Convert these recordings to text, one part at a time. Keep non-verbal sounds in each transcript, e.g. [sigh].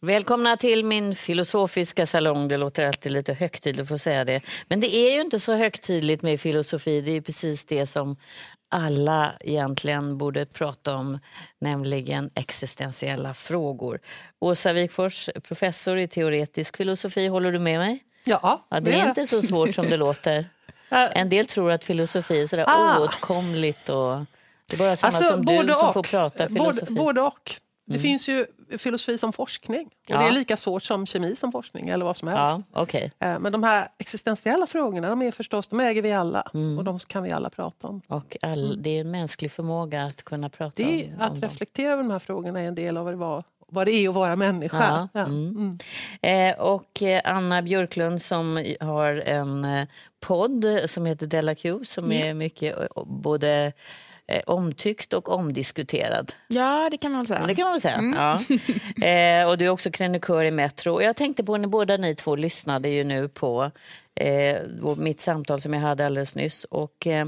Välkomna till min filosofiska salong. Det låter alltid lite högtidligt att få säga det. Men det är ju inte så högtidligt med filosofi. Det är precis det som alla egentligen borde prata om, nämligen existentiella frågor. Åsa Wikfors, professor i teoretisk filosofi, håller du med mig? Ja, ja det är inte så svårt som det låter. [laughs] En del tror att filosofi är sådär Ah. oåtkomligt och det är bara sådana Alltså, som du som och. får prata filosofi. Både, både och. Det finns ju filosofi som forskning. Och Ja. Det är lika svårt som kemi som forskning eller vad som helst. Ja, okej. Eh, Men de här existentiella frågorna, de är förstås, de äger vi alla. Och de kan vi alla prata om. Och all, det är en mänsklig förmåga att kunna prata Det, om, om att dem. reflektera över de här frågorna är en del av vad det, var, vad det är att vara människa. Ja, Ja. mm. Eh, och eh, Anna Björklund som har en podd som heter Della Q som är mycket både eh, omtyckt och omdiskuterad. Ja, det kan man väl säga. Det kan man väl säga. Ja. [laughs] Eh, och du är också krönikör i Metro. Och jag tänkte på när båda ni två lyssnade ju nu på eh, mitt samtal som jag hade alldeles nyss. Och, eh,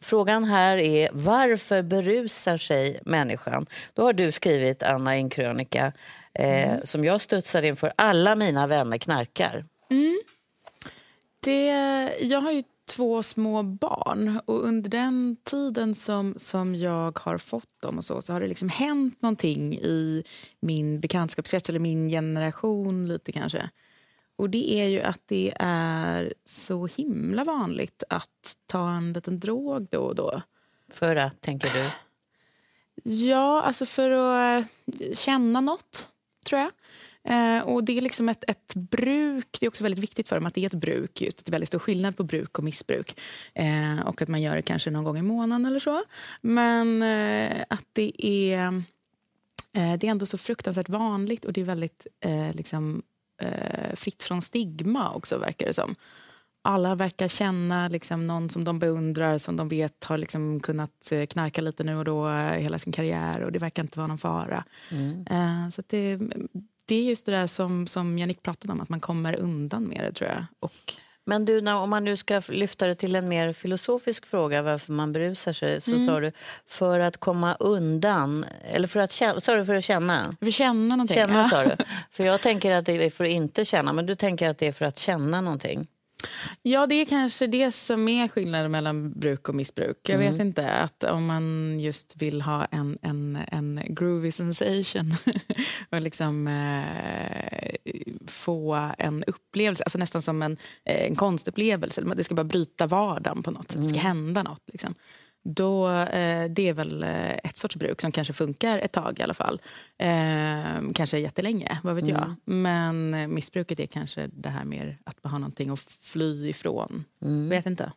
frågan här är varför berusar sig människan? Då har du skrivit, Anna, i en krönika eh, som jag studsar inför. Alla mina vänner knarkar. Det, jag har ju två små barn och under den tiden som, som jag har fått dem och så, så har det liksom hänt någonting i min bekantskapskrets eller min generation lite kanske. Och det är ju att det är så himla vanligt att ta en liten drog då och då. För att, tänker du? Ja, alltså för att eh, känna något, tror jag. Eh, och det är liksom ett, ett bruk. Det är också väldigt viktigt för dem att det är ett bruk. Just att det är väldigt stor skillnad på bruk och missbruk. Eh, och att man gör det kanske någon gång i månaden eller så. Men eh, att det är, eh, det är ändå så fruktansvärt vanligt och det är väldigt eh, liksom, eh, fritt från stigma också verkar det som. Alla verkar känna liksom, någon som de beundrar, som de vet har liksom, kunnat knarka lite nu och då hela sin karriär och det verkar inte vara någon fara. Eh, så det, det är just det där som, som Jannik pratade om, att man kommer undan med det tror jag. Och, Men du, om man nu ska lyfta det till en mer filosofisk fråga varför man berusar sig så sa du för att komma undan, eller för att känna, sa du för att känna? vi känner någonting. Känna Ja. sa du. [laughs] För jag tänker att det är för att inte känna, men du tänker att det är för att känna någonting. Ja, det är kanske det som är skillnaden mellan bruk och missbruk. Jag Mm. vet inte, att om man just vill ha en, en, en groovy sensation [laughs] och liksom eh, få en upplevelse, alltså nästan som en, eh, en konstupplevelse. Det ska bara bryta vardagen på något sätt, det ska hända något. Liksom. Då, eh, det är väl eh, ett sorts bruk som kanske funkar ett tag i alla fall. Eh, kanske jättelänge, vad vet jag. Men missbruket är kanske det här mer att man har någonting att fly ifrån. Vet inte.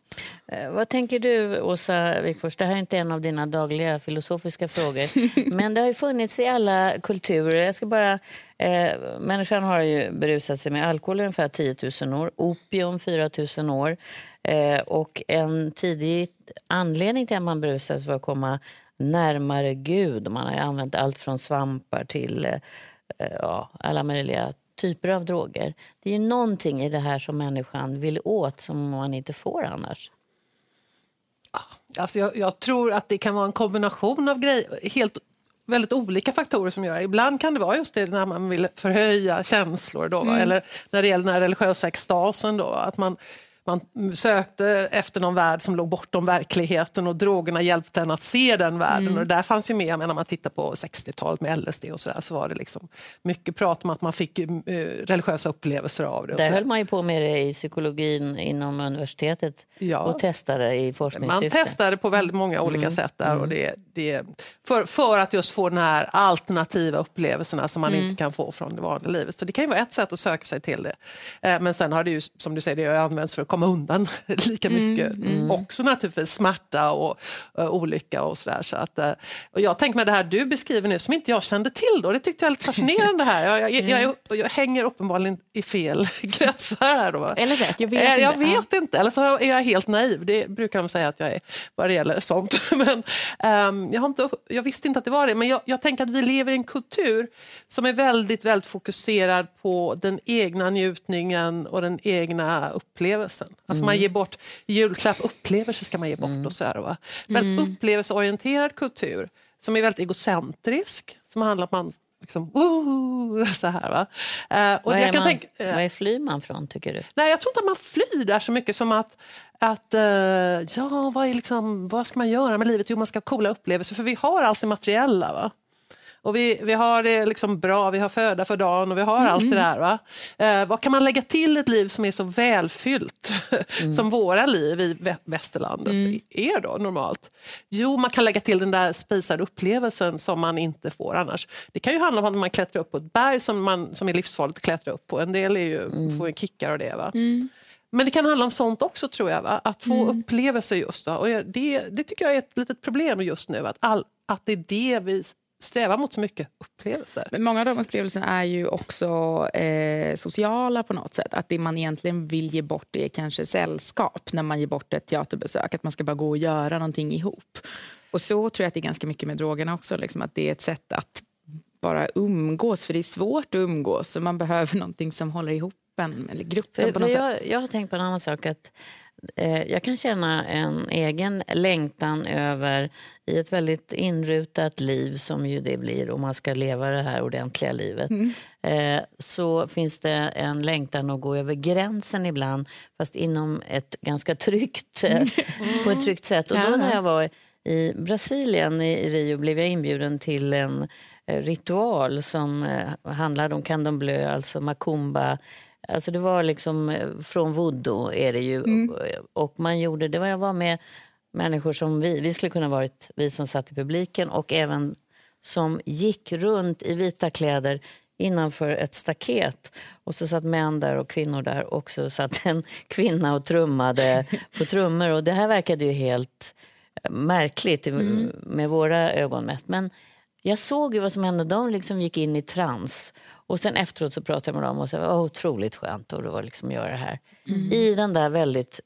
Eh, vad tänker du, Åsa Wikfors? Det här är inte en av dina dagliga filosofiska frågor. [laughs] men det har ju funnits i alla kulturer. Jag ska bara, eh, människan har ju berusat sig med alkohol i ungefär 10 000 år, opium 4 000 år. Eh, och en tidig anledning till att man berusar sig var att komma närmare Gud. Man har använt allt från svampar till eh, eh, ja, alla möjliga typer av droger. Det är ju någonting i det här som människan vill åt som man inte får annars. Ah, alltså jag, jag tror att det kan vara en kombination av grejer, helt väldigt olika faktorer som gör. Ibland kan det vara just det när man vill förhöja känslor då, va? eller när det gäller den här religiösa extasen då, att man man sökte efter någon värld som låg bortom verkligheten och drogerna hjälpte en att se den världen. Mm. Och där fanns ju med, när man tittar på 60-talet med LSD och så där, så var det liksom mycket prat om att man fick eh, religiösa upplevelser av det. Där höll man ju på med det i psykologin inom universitetet Ja. och testade i Man forskningssyfte. testade på väldigt många olika Mm. sätt där. Och det, det, för, för att just få den här alternativa upplevelserna som man Mm. inte kan få från det vanliga livet. Så det kan ju vara ett sätt att söka sig till det. Eh, Men sen har det ju, som du säger, det använts för att komma undan [laughs] lika Mm. mycket. Också naturligtvis smärta och uh, olycka och sådär. Så att, eh, och jag tänker med det här du beskriver nu, som inte jag kände till då, det tyckte jag är lite fascinerande här. Jag, jag, jag, jag, jag hänger uppenbarligen i fel [laughs] kretsar här då. Eller rätt, jag vet Eh, Jag inte. vet inte, eller så är jag helt naiv. Det brukar de säga att jag är vad det gäller sånt. [laughs] Men, ehm, jag, har inte, jag visste inte att det var det, men jag, jag tänker att vi lever i en kultur som är väldigt, väldigt fokuserad på den egna njutningen och den egna upplevelsen. Alltså man ger bort julklapp, upplevelser ska man ge bort och sådär. Va? Väldigt upplevelseorienterad kultur som är väldigt egocentrisk, som handlar om att man liksom, "Woo!" [laughs] så här. Va? Eh, och Vad jag kan man, tänka, eh, vad är flyr man från, tycker du? Nej, jag tror inte att man flyr där så mycket som att, att eh, ja, vad, är liksom, vad ska man göra med livet? Jo, man ska ha coola upplevelser, för vi har allt det materiella. Va? Och vi, vi har det liksom bra, vi har föda för dagen och vi har allt det där. Va? Eh, vad kan man lägga till ett liv som är så välfyllt [laughs] som våra liv i vä- västerlandet är då normalt? Jo, man kan lägga till den där spisade upplevelsen som man inte får annars. Det kan ju handla om att man klättrar upp på ett berg som, man, som är livsfarligt att klättra upp på. En del är ju, får ju kickar och det. Va? Men det kan handla om sånt också tror jag. Va? Att få upplevelser just. Va? Och det, det tycker jag är ett litet problem just nu. Att, all, att det är det vi strävar mot så mycket upplevelser. Men många av de upplevelserna är ju också eh, sociala på något sätt. Att det man egentligen vill ge bort är kanske sällskap när man ger bort ett teaterbesök. Att man ska bara gå och göra någonting ihop. Och så tror jag att det är ganska mycket med drogerna också. Liksom, att det är ett sätt att bara umgås, för det är svårt att umgås. Och man behöver [laughs] någonting som håller ihop en, eller gruppen För, på något sätt. jag, jag har tänkt på en annan sak. att Jag kan känna en egen längtan över i ett väldigt inrutat liv som ju det blir om man ska leva det här ordentliga livet. Eh, så finns det en längtan att gå över gränsen ibland fast inom ett ganska tryggt, eh, på ett tryggt sätt. Och då när jag var i Brasilien, i Rio, blev jag inbjuden till en eh, ritual som eh, handlade om candomblé, alltså macumba. Alltså det var liksom eh, från voodoo är det ju. Och man gjorde, det var, jag var med människor som vi, vi skulle kunna varit vi som satt i publiken och även som gick runt i vita kläder innanför ett staket. Och så satt män där och kvinnor där och så satt en [laughs] kvinna och trummade på trummor. Och det här verkade ju helt eh, märkligt i- med våra ögon mätt. Men jag såg ju vad som hände. De liksom gick in i trans. Och sen efteråt så pratade jag med dem och sa var otroligt skönt att det var liksom göra det här. I den där väldigt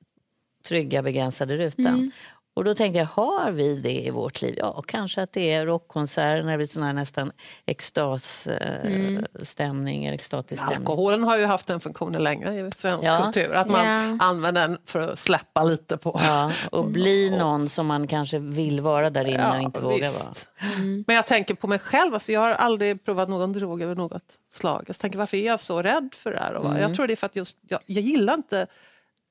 trygga begränsade rutan. Och då tänkte jag, har vi det i vårt liv? Ja, kanske att det är rockkonserter när det blir nästan extasstämning, eh, eller extatisk stämning. Alkoholen har ju haft den funktionen länge i svensk Ja. kultur. Att man Ja. använder den för att släppa lite på... Ja, och [laughs] bli någon som man kanske vill vara där inne och inte vågar visst. vara. Men jag tänker på mig själv. Alltså jag har aldrig provat någon drog över något slag. Jag tänker, varför är jag så rädd för det här? Och Mm. Jag tror det är för att just, jag, jag gillar inte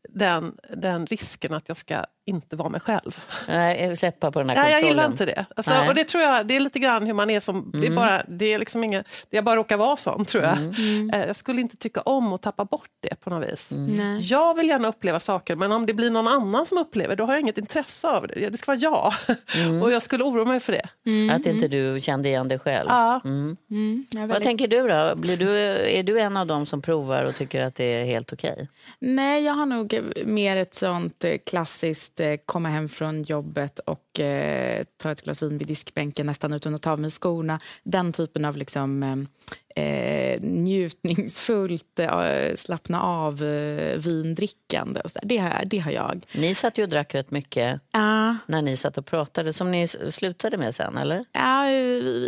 den, den risken att jag ska inte vara mig själv. Nej, släppa på den här Nej, jag kontrollen. gillar inte det. Alltså, och det tror jag, det är lite grann hur man är som... Det är bara, det är liksom inga, det jag bara råkar vara sån, tror jag. Eh, Jag skulle inte tycka om att tappa bort det på något vis. Nej. Jag vill gärna uppleva saker, men om det blir någon annan som upplever då har jag inget intresse av det. Det ska vara jag. och jag skulle oroa mig för det. Att inte du kände igen dig själv. Ja. Mm, är Vad väldigt- tänker du då? Blir du, är du en av dem som provar och tycker att det är helt okej? Nej, jag har nog mer ett sånt eh, klassiskt eh, komma hem från jobbet och eh, ta ett glas vin vid diskbänken nästan utan att ta av mig skorna. Den typen av liksom, eh, eh, njutningsfullt eh, slappna av eh. Det, har, det har jag. Ni satt ju och drack rätt mycket Ja, när ni satt och pratade, som ni slutade med sen, eller? ja,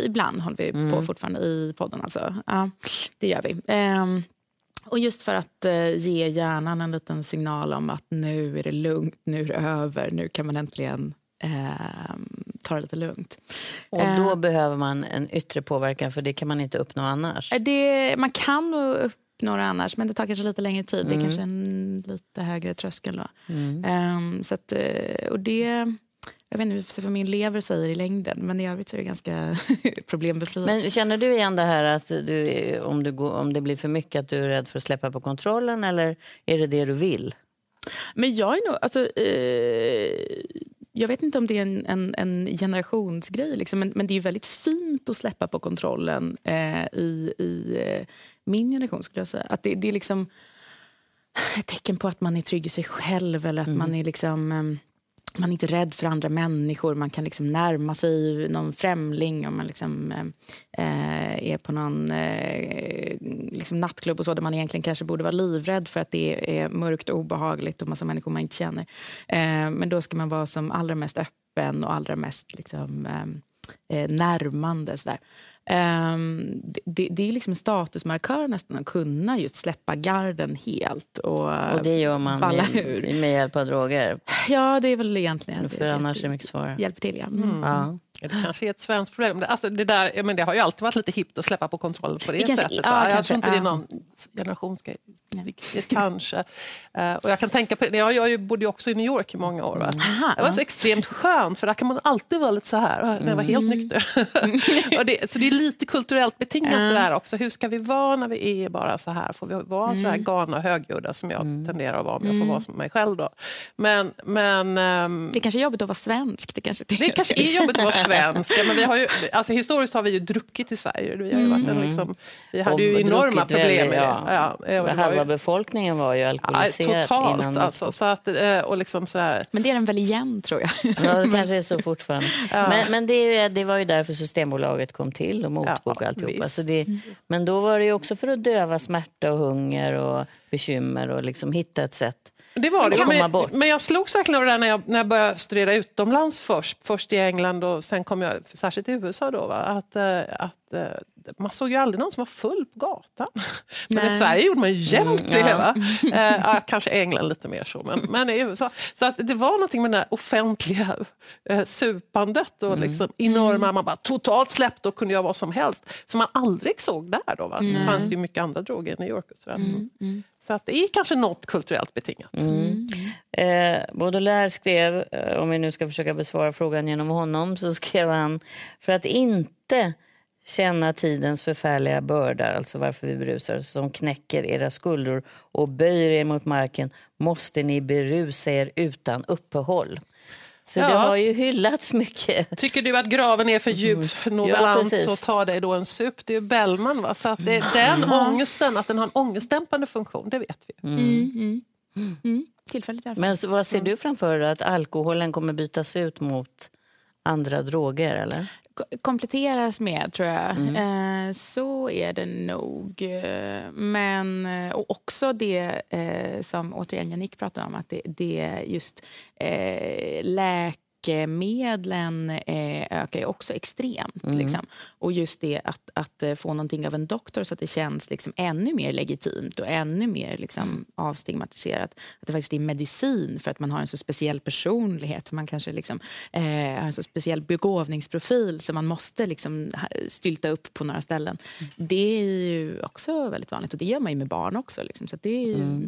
ibland håller vi på fortfarande i podden. Alltså. Ja, det gör vi. Ehm, och just för att eh, ge hjärnan en liten signal om att nu är det lugnt, nu är det över, nu kan man äntligen ehm, ta det lite lugnt. Och då behöver man en yttre påverkan, för det kan man inte uppnå annars. Eh, Det, man kan nog några annars, men det tar kanske lite längre tid. Det Mm. är kanske en lite högre tröskel. Då. Ehm, så att, eh, och det, jag vet inte vad min lever säger i längden, men i övrigt så är det ganska [laughs] problembefriat. Men känner du igen det här att du, om, du går, om det blir för mycket att du är rädd för att släppa på kontrollen eller är det det du vill? Men jag är nog... Alltså, eh, jag vet inte om det är en, en, en generationsgrej, liksom, men, men det är väldigt fint att släppa på kontrollen eh, i, i eh, min generation. skulle jag säga. Att det, det är liksom ett tecken på att man är trygg i sig själv eller att man är liksom man är inte rädd för andra människor, man kan liksom närma sig någon främling om man liksom, eh, eh, är på någon eh, liksom nattklubb och så där man egentligen kanske borde vara livrädd för att det är mörkt och obehagligt och massa människor man inte känner. Eh, men då ska man vara som allra mest öppen och allra mest liksom, eh, eh, närmande. Sådär. Um, det, det, det är liksom en statusmarkör nästan att kunna just släppa garden helt. Och, Och det gör man balla med, med hjälp av droger. Ja, det är väl egentligen För annars är det mycket svårare. Hjälper till, ja. Mm. Ja. Det kanske är ett svenskt problem. Det- Alltså det, där, ja, men det har ju alltid varit lite hippt att släppa på kontrollen på det, Det kanske- sättet. ja, jag tror inte det är ja. någon generationsgrej. Riktigt, kanske. Eh, och jag kan tänka på det. Jag, jag bodde ju också i New York i många år. Va? Aha, det var ja. så extremt skönt, för där kan man alltid vara lite så här, när jag var helt Mm. nykter. [laughs] och det, så det är lite kulturellt betingat det där också. Hur ska vi vara när vi är bara så här? Får vi vara så Mm. här galna och högljudda som jag tenderar att vara om jag får vara som mig själv då? Men, men ehm, Det kanske är jobbigt att vara svensk. Det kanske, det kanske är jobbigt att vara [laughs] svensk. Ja, men vi har ju, alltså, historiskt har vi ju druckit i Sverige. Vi, har ju varit en, liksom, vi hade ju enorma druckit problem med det. ja. Ja, det var Halva ju, befolkningen var ju ja, alkoholiserad totalt innan. alltså. Så att, eh, och liksom så här, Men det är den väl igen, tror jag. Ja, det [laughs] kanske är så fortfarande. Men, men det, det var ju därför Systembolaget kom till och motbok Ja, alltihopa. visst. Så det, men då var det ju också för att döva smärta och hunger och bekymmer och liksom hitta ett sätt. Det var det. Men, men jag slogs verkligen av det där när jag, när jag började studera utomlands först. Först i England och sen kom jag särskilt till USA. Då, va? Att, eh, att, eh, man såg ju aldrig någon som var full på gatan. Men i Nej. Sverige gjorde man ju jämt Mm, det. Va? Eh, ja, kanske England lite mer så, men, men i USA. Så att det var någonting med det där offentliga eh, supandet och Mm. liksom enorma, man bara totalt släppte och kunde göra vad som helst. Som man aldrig såg där. Då, va? Det fanns det ju mycket andra droger i New York. Och sådär, Mm, så. så att det är kanske något kulturellt betingat. Eh, Baudelaire skrev, eh, om vi nu ska försöka besvara frågan genom honom, så skrev han för att inte känna tidens förfärliga börda, alltså varför vi berusar som knäcker era skuldror och böjer er mot marken, måste ni berusa er utan uppehåll. Så det Ja. har ju hyllats mycket. Tycker du att graven är för djup, Ja, novellant, precis. så ta dig då en sup. Det är Bellman. Va? Så att det är den ångesten, att den har en ångestdämpande funktion, det vet vi. Mm. Tillfälligt i alla fall. Men så vad ser du framför dig? Att alkoholen kommer bytas ut mot andra droger? eller? Ko- kompletteras med, tror jag. Eh, så är det nog. Eh, Men eh, och också det eh, som återigen Jannik pratade om, att det, det är just eh, läkemedlen eh, ökar ju också extremt. Liksom. Och just det att, att eh, få någonting av en doktor så att det känns liksom ännu mer legitimt och ännu mer liksom, avstigmatiserat. Att det faktiskt är medicin för att man har en så speciell personlighet. Man kanske liksom, eh, har en så speciell begåvningsprofil som man måste liksom, stylta upp på några ställen. Det är ju också väldigt vanligt och det gör man ju med barn också. Liksom. Så att det är ju,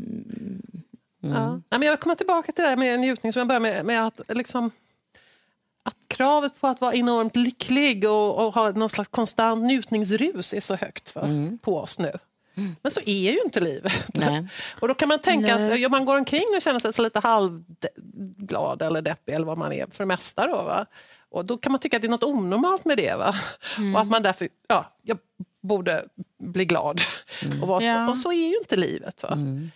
Ja. Nej, men jag kommer tillbaka till det där med njutning som jag började med, med att liksom att kravet på att vara enormt lycklig och, och ha någon slags konstant njutningsrus är så högt va, på oss nu. Men så är ju inte livet. Nej. [laughs] Och då kan man tänka att ja, man går omkring och känner sig så lite halvglad eller deppig eller vad man är för det mesta. Då, va? Och då kan man tycka att det är något onormalt med det. Va? Och att man därför, ja, jag borde bli glad. Och, vara så, och så är ju inte livet. Va? Eh,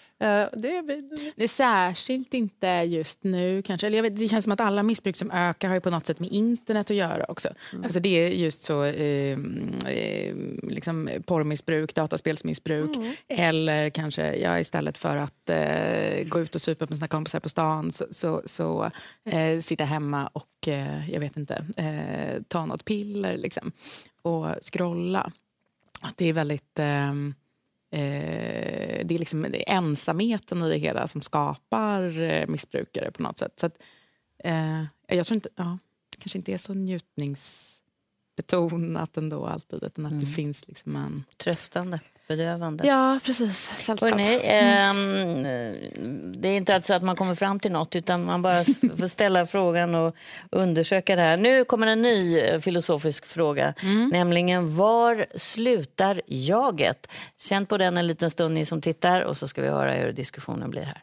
det är, Det är särskilt inte just nu kanske. Eller jag vet, det känns som att alla missbruk som ökar har ju på något sätt med internet att göra också. Alltså det är just så eh, eh, liksom porrmissbruk, dataspelsmissbruk eller kanske ja, istället för att eh, gå ut och supa med sina kompisar på stan så, så, så eh, sitta hemma och eh, jag vet inte, eh, ta något piller liksom, och scrolla. Att det är väldigt... Eh, det är liksom det är ensamheten i det hela som skapar eh, missbrukare på något sätt. Så att, eh, jag tror inte, ja, kanske inte är så njutningsbetonat ändå alltid, utan att det finns liksom en... Tröstande avslappningsbedövande. Ja, precis. Sällskap. Hörrni, ehm, det är inte alltså att man kommer fram till något utan man bara får ställa frågan och undersöka det här. Nu kommer en ny eh, filosofisk fråga, nämligen var slutar jaget? Känn på den en liten stund ni som tittar och så ska vi höra hur diskussionen blir här.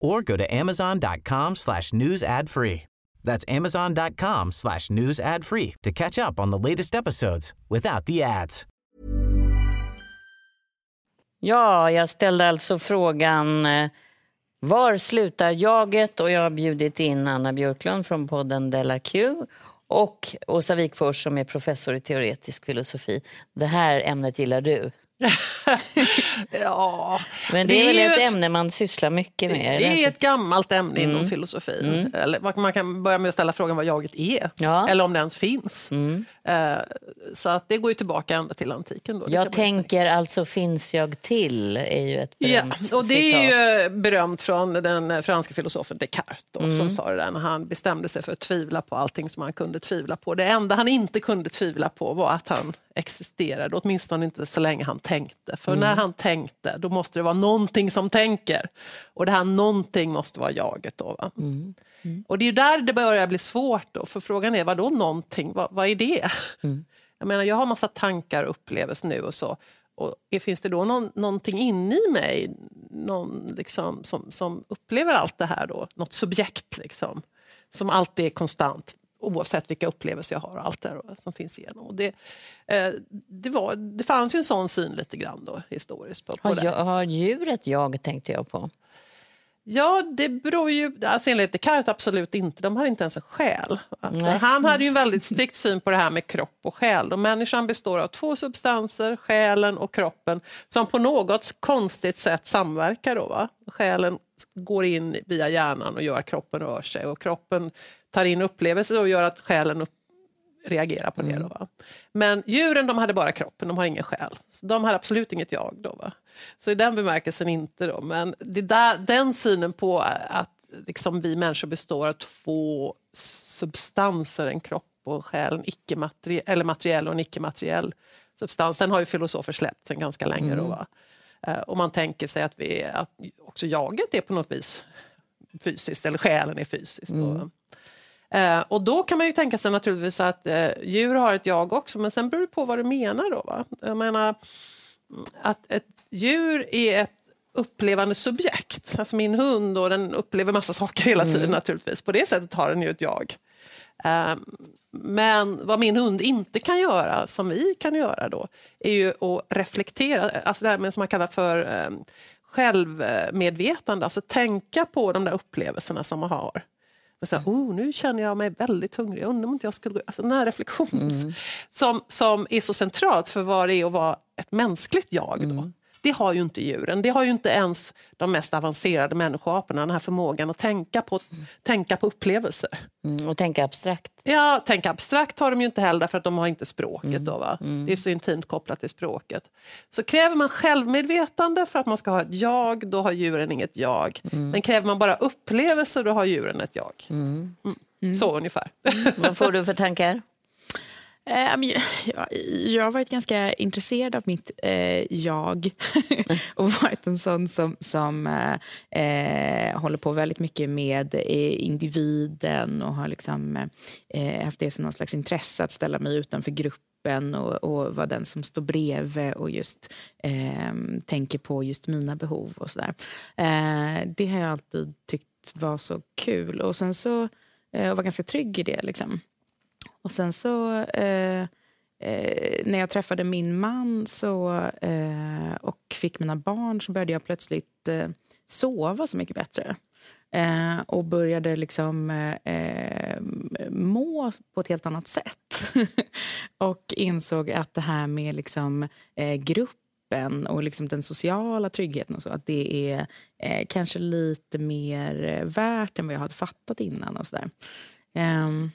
or go to amazon.com slash news ad free. That's amazon.com slash news ad free to catch up on the latest episodes without the ads. Ja, jag ställde alltså frågan eh, var slutar jaget? Och jag har bjudit in Anna Björklund från podden Della Q och Åsa Wikfors som är professor i teoretisk filosofi. Det här ämnet gillar du. [laughs] Ja, Men det, är väl ju ett ämne man sysslar mycket med? Det är ett gammalt ämne inom filosofin. Eller man- kan börja med att ställa frågan vad jaget är, Ja. eller om det ens finns. Eh, Så att det går ju tillbaka ända till antiken. Då. Det Jag tänker alltså finns jag till är ju ett Ja, berömt och det är citat. ju berömt från den franska filosofen Descartes då, Mm. som sa det där när han bestämde sig för att tvivla på allting som han kunde tvivla på. Det enda han inte kunde tvivla på var att han existerade, åtminstone inte så länge han tänkte. För Mm. när han tänkte, då måste det vara någonting som tänker. Och det här någonting måste vara jaget. Då, va? Mm. Och det är där det börjar bli svårt. Då, för frågan är, vad då någonting? Vad, vad är det? Mm. Jag menar, jag har massa tankar och upplevelser nu och så. Och finns det då någon, någonting inne i mig någon liksom, som, som upplever allt det här då? Något subjekt liksom, som alltid är konstant oavsett vilka upplevelser jag har och allt det som finns igenom. Och det, eh, det, var, det fanns ju en sån syn lite grann då, historiskt. På, på Har, jag, har djuret jag tänkte jag på. Ja, det beror ju... Alltså enligt Descartes absolut inte. De hade inte ens en själ. Alltså, han hade ju en väldigt strikt syn på det här med kropp och själ. Och människan består av två substanser, själen och kroppen, som på något konstigt sätt samverkar. Då, va? Själen går in via hjärnan och gör att kroppen rör sig. Och kroppen tar in upplevelser och gör att själen upp reagerar på det. Då, va? Men djuren de hade bara kroppen, de har ingen själ. Så de hade absolut inget jag. Då, va? Så i den bemärkelsen inte. Då. Men det där, den synen på att liksom, vi människor består av två substanser, en kropp och en själ, en icke-materiell, eller materiell och en icke-materiell substans, den har ju filosofer släppt sedan ganska länge. Då, va? Eh, Och man tänker sig att, vi, att också jaget är på något vis fysiskt, eller själen är fysisk. Då. Eh, och då kan man ju tänka sig naturligtvis att eh, djur har ett jag också, men sen beror det på vad du menar. Då, va? Jag menar mm, att ett djur är ett upplevande subjekt. Alltså min hund, och den upplever massa saker hela tiden naturligtvis. På det sättet har den ju ett jag. Eh, men vad min hund inte kan göra, som vi kan göra då, är ju att reflektera, alltså det här med som man kallar för eh, självmedvetande, alltså tänka på de där upplevelserna som man har. Och så här, oh, nu känner jag mig väldigt hungrig, undrar om inte jag skulle gå... Alltså den här reflektionen som, som är så centralt för vad det är att vara ett mänskligt jag. Då. Det har ju inte djuren. Det har ju inte ens de mest avancerade människoaporna, den här förmågan att tänka på, tänka på upplevelser. Mm, och tänka abstrakt. Ja, tänka abstrakt har de ju inte heller för att de har inte språket. Då, va? Det är så intimt kopplat till språket. Så kräver man självmedvetande för att man ska ha ett jag, då har djuren inget jag. Men kräver man bara upplevelser, då har djuren ett jag. Mm. Så ungefär. Vad får du för tankar? Eh, men jag, [laughs] jag, har varit ganska intresserad av mitt eh, jag [laughs] och varit en sån som, som eh, eh, håller på väldigt mycket med eh, individen och har liksom, eh, haft det som någon slags intresse att ställa mig utanför gruppen och, och vara den som står bredvid och just eh, tänker på just mina behov och sådär. Eh, det har jag alltid tyckt var så kul och sen så eh, och var ganska trygg i det. Liksom. Och sen så eh, eh, när jag träffade min man så, eh, och fick mina barn så började jag plötsligt eh, sova så mycket bättre. Eh, och började liksom eh, eh må på ett helt annat sätt. [laughs] och insåg att det här med liksom, eh, gruppen och liksom den sociala tryggheten och så, att det är eh, kanske lite mer eh, värt än vad jag hade fattat innan. och så där. Ehm,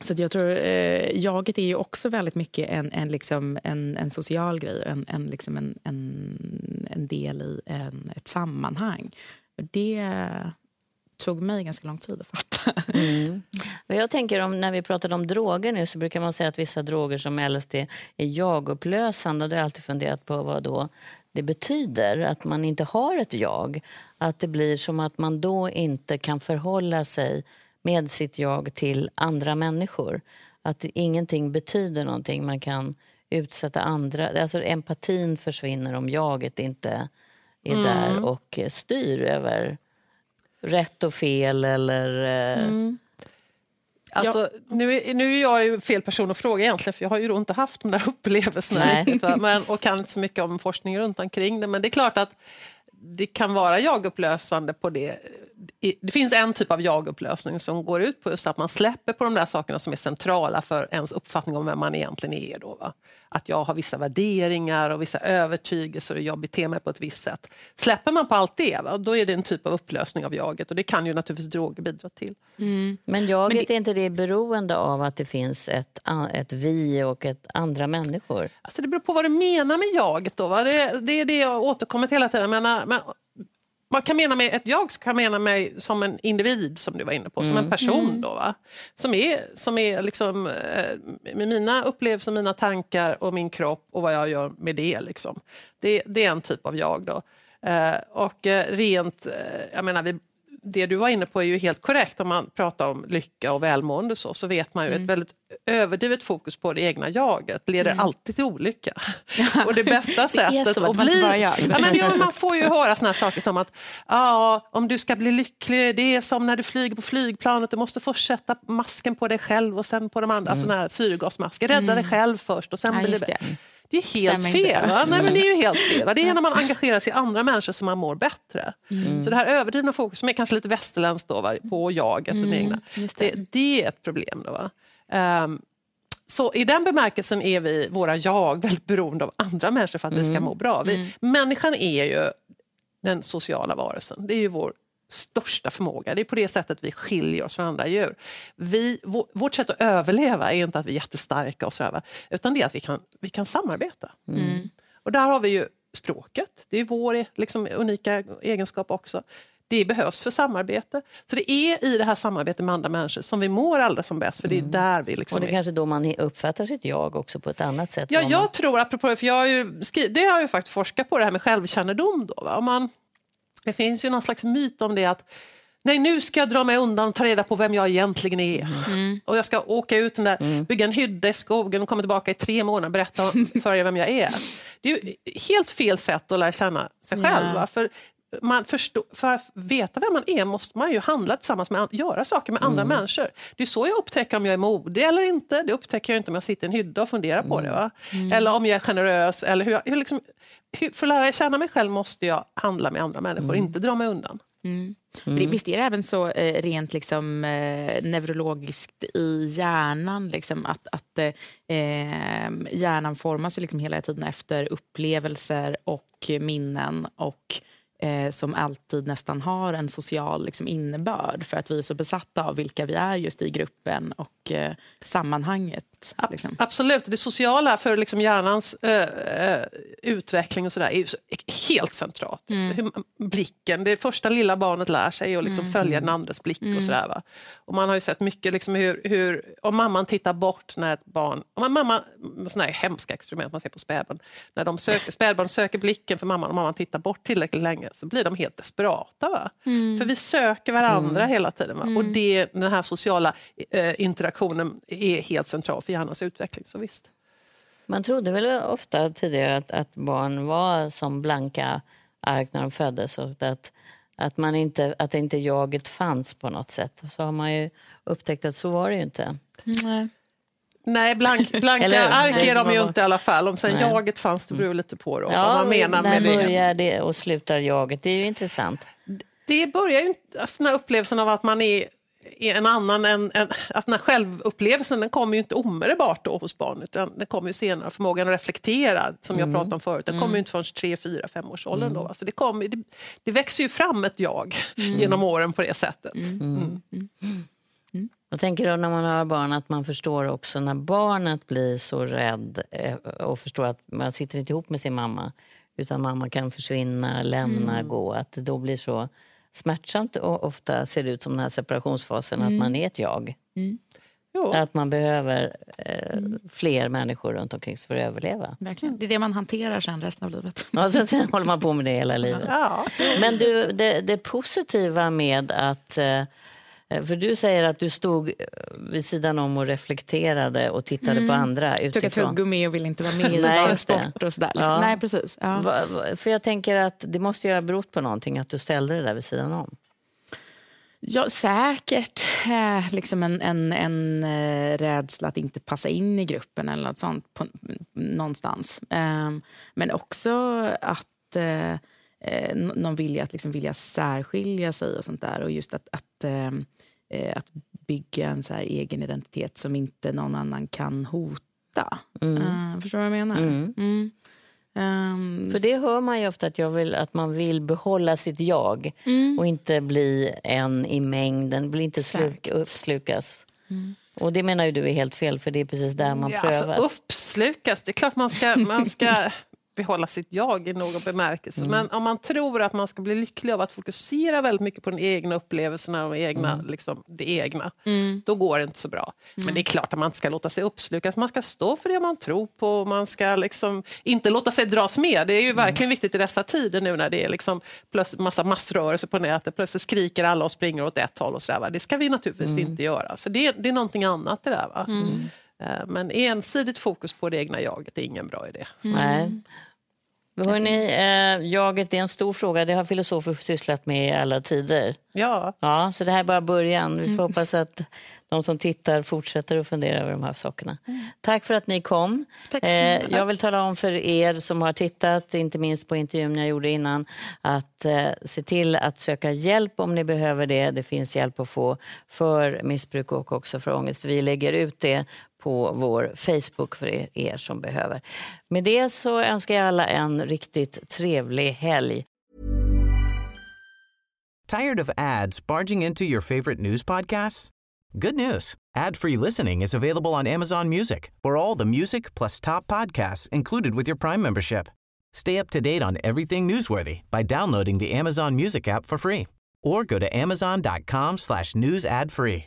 så jag tror, eh, jaget är ju också väldigt mycket en, en, liksom, en, en social grej, en, en, liksom en, en, en del i en, ett sammanhang. Det tog mig ganska lång tid att fatta. Mm. Jag tänker om, när vi pratade om droger nu så brukar man säga att vissa droger som LSD är jagupplösande. Och då har jag alltid funderat på vad då det betyder, att man inte har ett jag. Att det blir som att man då inte kan förhålla sig med sitt jag till andra människor. Att ingenting betyder någonting. Man kan utsätta andra... Alltså empatin försvinner om jaget inte är mm. där och styr över rätt och fel eller... Eh, mm. Alltså, nu, är, nu är jag ju fel person att fråga egentligen för jag har ju inte haft de där [laughs] upplevelserna riktigt, men, och kan inte så mycket om forskning runt omkring det. Men det är klart att det kan vara jagupplösande på det. Det finns en typ av jagupplösning som går ut på just att man släpper på de där sakerna som är centrala för ens uppfattning om vem man egentligen är. Då, va? Att jag har vissa värderingar och vissa övertygelser och jag beter mig på ett visst sätt. Släpper man på allt det, va? då är det en typ av upplösning av jaget och det kan ju naturligtvis droger bidra till. Mm. Men jaget Men det... är inte det beroende av att det finns ett, ett vi och ett andra människor? Alltså det beror på vad du menar med jaget. Då, va? Det, det är det jag återkommer till hela tiden. menar, men man kan mena med ett jag kan mena mig som en individ som du var inne på, mm. som en mm. person mm. då va? Som är, som är liksom eh, med mina upplevelser, mina tankar och min kropp och vad jag gör med det liksom. Det, det är en typ av jag då. Eh, och eh, rent, eh, jag menar vi det du var inne på är ju helt korrekt. Om man pratar om lycka och välmående så, så vet man ju mm. ett väldigt överdrivet fokus på det egna jaget leder mm. alltid till olycka. och det bästa [laughs] det sättet att bli... Ja, men, ja, man får ju höra såna saker som att ja, om du ska bli lycklig, det är som när du flyger på flygplanet, du måste först sätta masken på dig själv och sen på de andra, mm. såna här syrgasmasker. Rädda mm. dig själv först och sen ja, blir det... Det är helt Stämmer fel. Va? Nej, men det är ju helt fel. Va? Det är när man [laughs] engagerar sig i andra människor som man mår bättre. Mm. Så det här överdrivna fokus, som är kanske lite västerländskt då, va? på jaget och mm. egna, det. Det, det. är ett problem. Då, va? Um, så i den bemärkelsen är vi, våra jag, väldigt beroende av andra människor för att mm. vi ska mm. må bra. Vi, mm. Människan är ju den sociala varelsen. Det är ju vår största förmåga. Det är på det sättet vi skiljer oss från andra djur. Vi, vårt sätt att överleva är inte att vi är jättestarka och sådär, utan det är att vi kan, vi kan samarbeta. Mm. Och där har vi ju språket. Det är vår liksom, unika egenskap också. Det behövs för samarbete. Så det är i det här samarbetet med andra människor som vi mår allra som bäst. För det är mm. där vi liksom Och det är kanske då man uppfattar sitt jag också på ett annat sätt. Ja, jag man... tror, apropå för jag har ju skrivit, det har jag faktiskt forskat på, det här med självkännedom. Då, va? Om man, det finns ju någon slags myt om det att Nej, nu ska jag dra mig undan och ta reda på vem jag egentligen är. Mm. Och jag ska åka ut den där, mm. bygga en hydda i skogen och komma tillbaka i tre månader och berätta [laughs] för er vem jag är. Det är helt fel sätt att lära känna sig själv. Ja. För man förstå, för att veta vem man är måste man ju handla tillsammans med göra saker med andra mm. människor. Det är så jag upptäcker om jag är modig eller inte. Det upptäcker jag inte om jag sitter i en hydda och funderar på det. Va? Mm. Eller om jag är generös. Eller hur jag, hur liksom, hur, för att lära känna mig själv måste jag handla med andra människor, mm. inte dra mig undan. Mm. Mm. Visst är det även så eh, rent liksom, eh, neurologiskt i hjärnan liksom, att, att eh, hjärnan formas liksom hela tiden efter upplevelser och minnen och eh, som alltid nästan har en social liksom, innebörd för att vi är så besatta av vilka vi är just i gruppen och eh, sammanhanget. Liksom. Absolut, det sociala för liksom, hjärnans äh, utveckling och sådär är helt centralt. Mm. Blicken, det första lilla barnet lär sig att liksom, mm. följa den andres blick. Mm. och sådär. Va? Och Man har ju sett mycket liksom, hur, hur, om mamman tittar bort när ett barn... Om mamma, såna här hemska experiment man ser på spädbarn. När de söker, spädbarn söker blicken för mamman och mamman tittar bort tillräckligt länge så blir de helt desperata. Va? Mm. För vi söker varandra mm. hela tiden. Va? Och mm. det, den här sociala eh, interaktionen är helt central för hjärnans utveckling. Så visst. Man trodde väl ofta tidigare att, att barn var som blanka ark när de föddes och att, att, man inte, att inte jaget fanns på något sätt. Så har man ju upptäckt att så var det ju inte. Nej. Nej, blank, [laughs] blanka Eller, ark är de ju inte i alla fall. Om sen Nej. Mm. jaget fanns, det beror lite på då, vad Ja, man menar när med det. börjar det och slutar jaget? Det är ju intressant. Det börjar ju alltså den här upplevelsen av att man är en annan än, än att den här självupplevelsen den kommer ju inte omedelbart då hos barn utan den kommer ju senare. Förmågan att reflektera som jag pratade om förut, den kommer ju inte förrän 3, 4, 5 års åldern då. Alltså det, kommer, det, det växer ju fram ett jag genom åren på det sättet. Mm. Jag tänker då när man har barn att man förstår också när barnet blir så rädd eh, och förstår att man sitter inte ihop med sin mamma utan mamma kan försvinna, lämna, gå. Att det då blir så smärtsamt och ofta ser det ut som den här separationsfasen att man är ett jag. Jo. Att man behöver eh, fler människor runt omkring sig för att överleva. Verkligen. Det är det man hanterar sen resten av livet. Och sen, sen håller man på med det hela [laughs] livet. Ja. Men du, det, det positiva med att... eh, För du säger att du stod eh, vid sidan om och reflekterade och tittade på andra Tog ett utifrån. tuggummi och vill inte vara med i [laughs] Nej, sport och sådär. Liksom. Ja. Nej, precis. Ja. Va, va, för jag tänker att det måste ju ha berott på någonting att du ställde det där vid sidan om. Ja, säkert eh, liksom en, en, en eh, rädsla att inte passa in i gruppen eller något sånt på, någonstans. Ehm, men också att eh, eh, någon vilja att liksom vilja särskilja sig och sånt där. Och just att, att, ehm, eh, att bygga en så här egen identitet som inte någon annan kan hota. Eh, förstår du vad jag menar? Mm. Ehm, För det hör man ju ofta att, jag vill, att man vill behålla sitt jag och inte bli en i mängden, bli inte sluk, uppslukas. Och det menar ju du är helt fel för det är precis där man Ja, prövas. alltså, uppslukas, det är klart man ska, man ska [laughs] behålla sitt jag i någon bemärkelse. Men om man tror att man ska bli lycklig av att fokusera väldigt mycket på den egna upplevelserna och egna, liksom, det egna, då går det inte så bra. Men det är klart att man inte ska låta sig uppslukas. Man ska stå för det man tror på. Man ska liksom inte låta sig dras med. Det är ju verkligen viktigt i dessa tider nu när det är liksom plötsligt massa massrörelser på nätet. Plötsligt skriker alla och springer åt ett håll. Och så där? Det ska vi naturligtvis inte göra. Så det, det är någonting annat det där. Eh, Men ensidigt fokus på det egna jaget är ingen bra idé. Nej. Hörrni, eh, jaget är en stor fråga. Det har filosofer sysslat med i alla tider. Ja, Ja, så det här är bara början. Vi får hoppas att de som tittar fortsätter att fundera över de här sakerna. Tack för att ni kom. Tack så Eh, jag vill tala om för er som har tittat, inte minst på intervjun jag gjorde innan, att eh, se till att söka hjälp om ni behöver det. Det finns hjälp att få för missbruk och också för ångest. Vi lägger ut det på vår Facebook för er, er som behöver. Med det så önskar jag alla en riktigt trevlig helg. Tired of ads barging into your favorite news podcasts? Good news. Ad-free listening is available on Amazon Music for all the music plus top podcasts included with your Prime membership. Stay up to date on everything newsworthy by downloading the Amazon Music app for free or go to amazon.com slash news ad free.